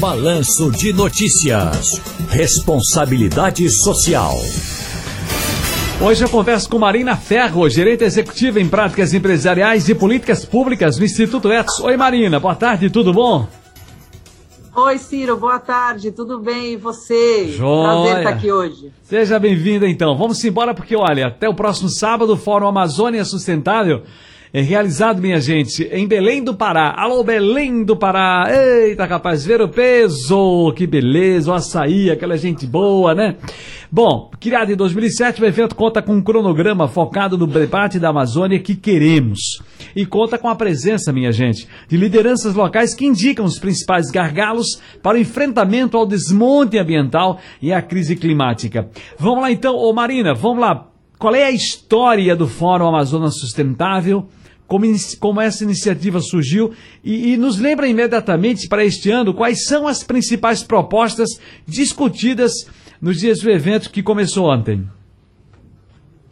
Balanço de Notícias. Responsabilidade Social. Hoje eu converso com Marina Ferro, gerente executiva em práticas empresariais e políticas públicas no Instituto Etos. Oi Marina, boa tarde, tudo bom? Oi Ciro, boa tarde, tudo bem e você? Joia. Prazer estar aqui hoje. Seja bem-vinda então. Vamos embora porque olha, até o próximo sábado o Fórum Amazônia Sustentável é realizado, minha gente, em Belém do Pará. Alô, Belém do Pará! Eita, capaz, ver o peso! Que beleza, o açaí, aquela gente boa, né? Bom, criado em 2007, o evento conta com um cronograma focado no debate da Amazônia que queremos. E conta com a presença, minha gente, de lideranças locais que indicam os principais gargalos para o enfrentamento ao desmonte ambiental e à crise climática. Vamos lá então, ô Marina, vamos lá. Qual é a história do Fórum Amazonas Sustentável? como, como essa iniciativa surgiu e, e nos lembra imediatamente para este ano quais são as principais propostas discutidas nos dias do evento que começou ontem.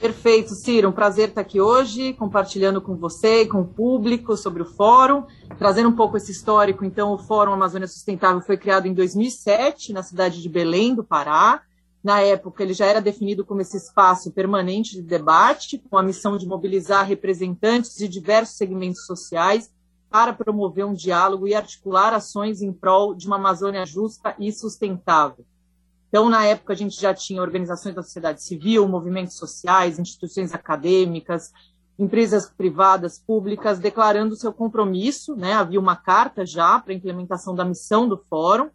Perfeito, Ciro. Um prazer estar aqui hoje, compartilhando com você e com o público sobre o fórum, trazendo um pouco esse histórico. Então, o Fórum Amazônia Sustentável foi criado em 2007, na cidade de Belém do Pará. Na época, ele já era definido como esse espaço permanente de debate, com a missão de mobilizar representantes de diversos segmentos sociais para promover um diálogo e articular ações em prol de uma Amazônia justa e sustentável. Então, na época, a gente já tinha organizações da sociedade civil, movimentos sociais, instituições acadêmicas, empresas privadas, públicas, declarando seu compromisso. Né? Havia uma carta já para a implementação da missão do Fórum,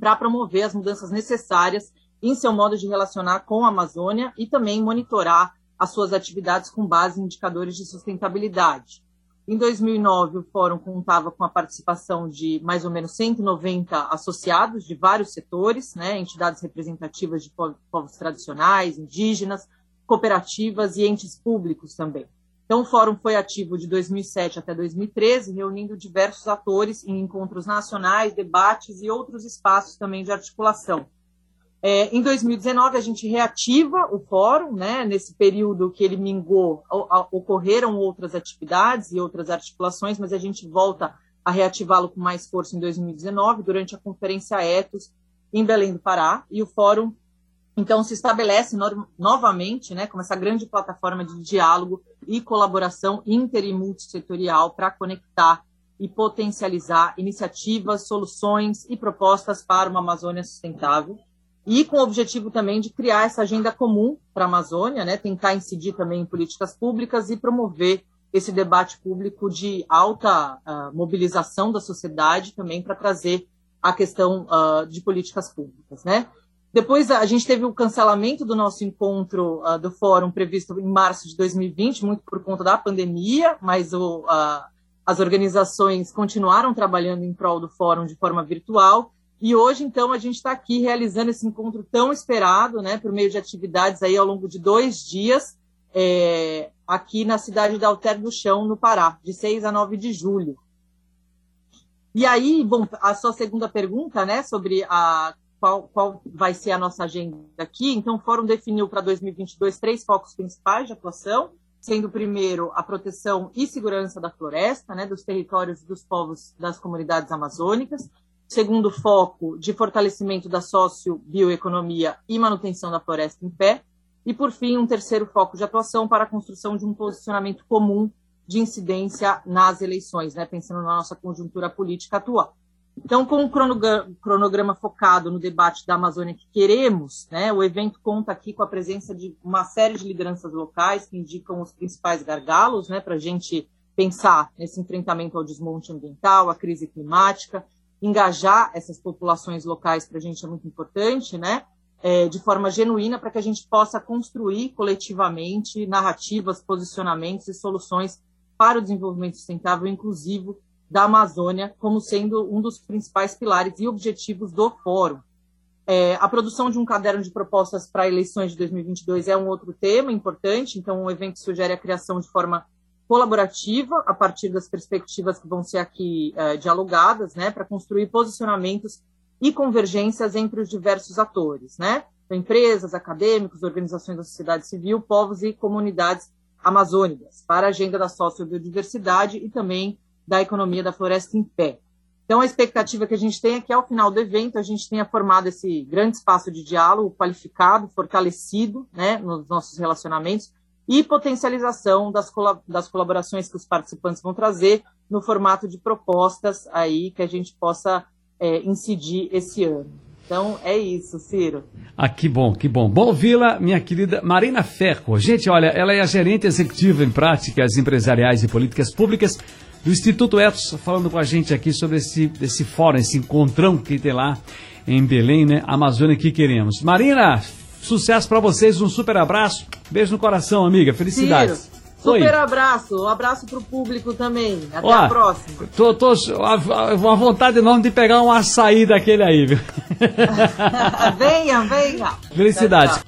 para promover as mudanças necessárias em seu modo de relacionar com a Amazônia e também monitorar as suas atividades com base em indicadores de sustentabilidade. Em 2009, o fórum contava com a participação de mais ou menos 190 associados de vários setores, né, entidades representativas de povos tradicionais, indígenas, cooperativas e entes públicos também. Então, o fórum foi ativo de 2007 até 2013, reunindo diversos atores em encontros nacionais, debates e outros espaços também de articulação. É, em 2019, a gente reativa o fórum, né? nesse período que ele mingou, ocorreram outras atividades e outras articulações, mas a gente volta a reativá-lo com mais força em 2019, durante a Conferência Etos, em Belém do Pará, e o fórum, então, se estabelece no novamente né, como essa grande plataforma de diálogo e colaboração inter e multissetorial para conectar e potencializar iniciativas, soluções e propostas para uma Amazônia sustentável e com o objetivo também de criar essa agenda comum para a Amazônia, né, tentar incidir também em políticas públicas e promover esse debate público de alta uh, mobilização da sociedade também para trazer a questão uh, de políticas públicas, né? Depois a gente teve o cancelamento do nosso encontro uh, do fórum previsto em março de 2020, muito por conta da pandemia, mas o, as organizações continuaram trabalhando em prol do fórum de forma virtual e hoje, então, a gente está aqui realizando esse encontro tão esperado, né, por meio de atividades aí ao longo de dois dias, é, aqui na cidade da Alter do Chão, no Pará, de 6 a 9 de julho. E aí, bom, a sua segunda pergunta, né, sobre a, qual, qual vai ser a nossa agenda aqui. Então, o Fórum definiu para 2022 três focos principais de atuação, sendo o primeiro a proteção e segurança da floresta, né, dos territórios dos povos das comunidades amazônicas segundo foco de fortalecimento da socio-bioeconomia e manutenção da floresta em pé, e, por fim, um terceiro foco de atuação para a construção de um posicionamento comum de incidência nas eleições, né, pensando na nossa conjuntura política atual. Então, com um cronograma focado no debate da Amazônia que queremos, né, o evento conta aqui com a presença de uma série de lideranças locais que indicam os principais gargalos né, para a gente pensar nesse enfrentamento ao desmonte ambiental, à crise climática, engajar essas populações locais para a gente é muito importante, né? É, de forma genuína para que a gente possa construir coletivamente narrativas, posicionamentos e soluções para o desenvolvimento sustentável inclusivo da Amazônia como sendo um dos principais pilares e objetivos do fórum. É, a produção de um caderno de propostas para eleições de 2022 é um outro tema importante, então o evento sugere a criação de forma colaborativa a partir das perspectivas que vão ser aqui uh, dialogadas, né, para construir posicionamentos e convergências entre os diversos atores, né, então, empresas, acadêmicos, organizações da sociedade civil, povos e comunidades amazônicas, para a agenda da sociobiodiversidade e também da economia da floresta em pé. Então, a expectativa que a gente tem é que, ao final do evento, a gente tenha formado esse grande espaço de diálogo qualificado, fortalecido né, nos nossos relacionamentos e potencialização das, das colaborações que os participantes vão trazer no formato de propostas aí que a gente possa é, incidir esse ano. Então é isso, Ciro. Ah, que bom, que bom. Bom Vila, minha querida Marina Ferro. Gente, olha, ela é a gerente executiva em práticas empresariais e políticas públicas do Instituto Etos, falando com a gente aqui sobre esse, esse fórum, esse encontrão que tem lá em Belém, né? Amazônia que queremos. Marina, sucesso para vocês, um super abraço. Beijo no coração, amiga. Felicidades. Ciro. Super Oi. abraço, um abraço pro público também. Até Ó, a próxima. Tô, tô uma vontade enorme de pegar um açaí daquele aí, viu? venha, venha. Felicidades.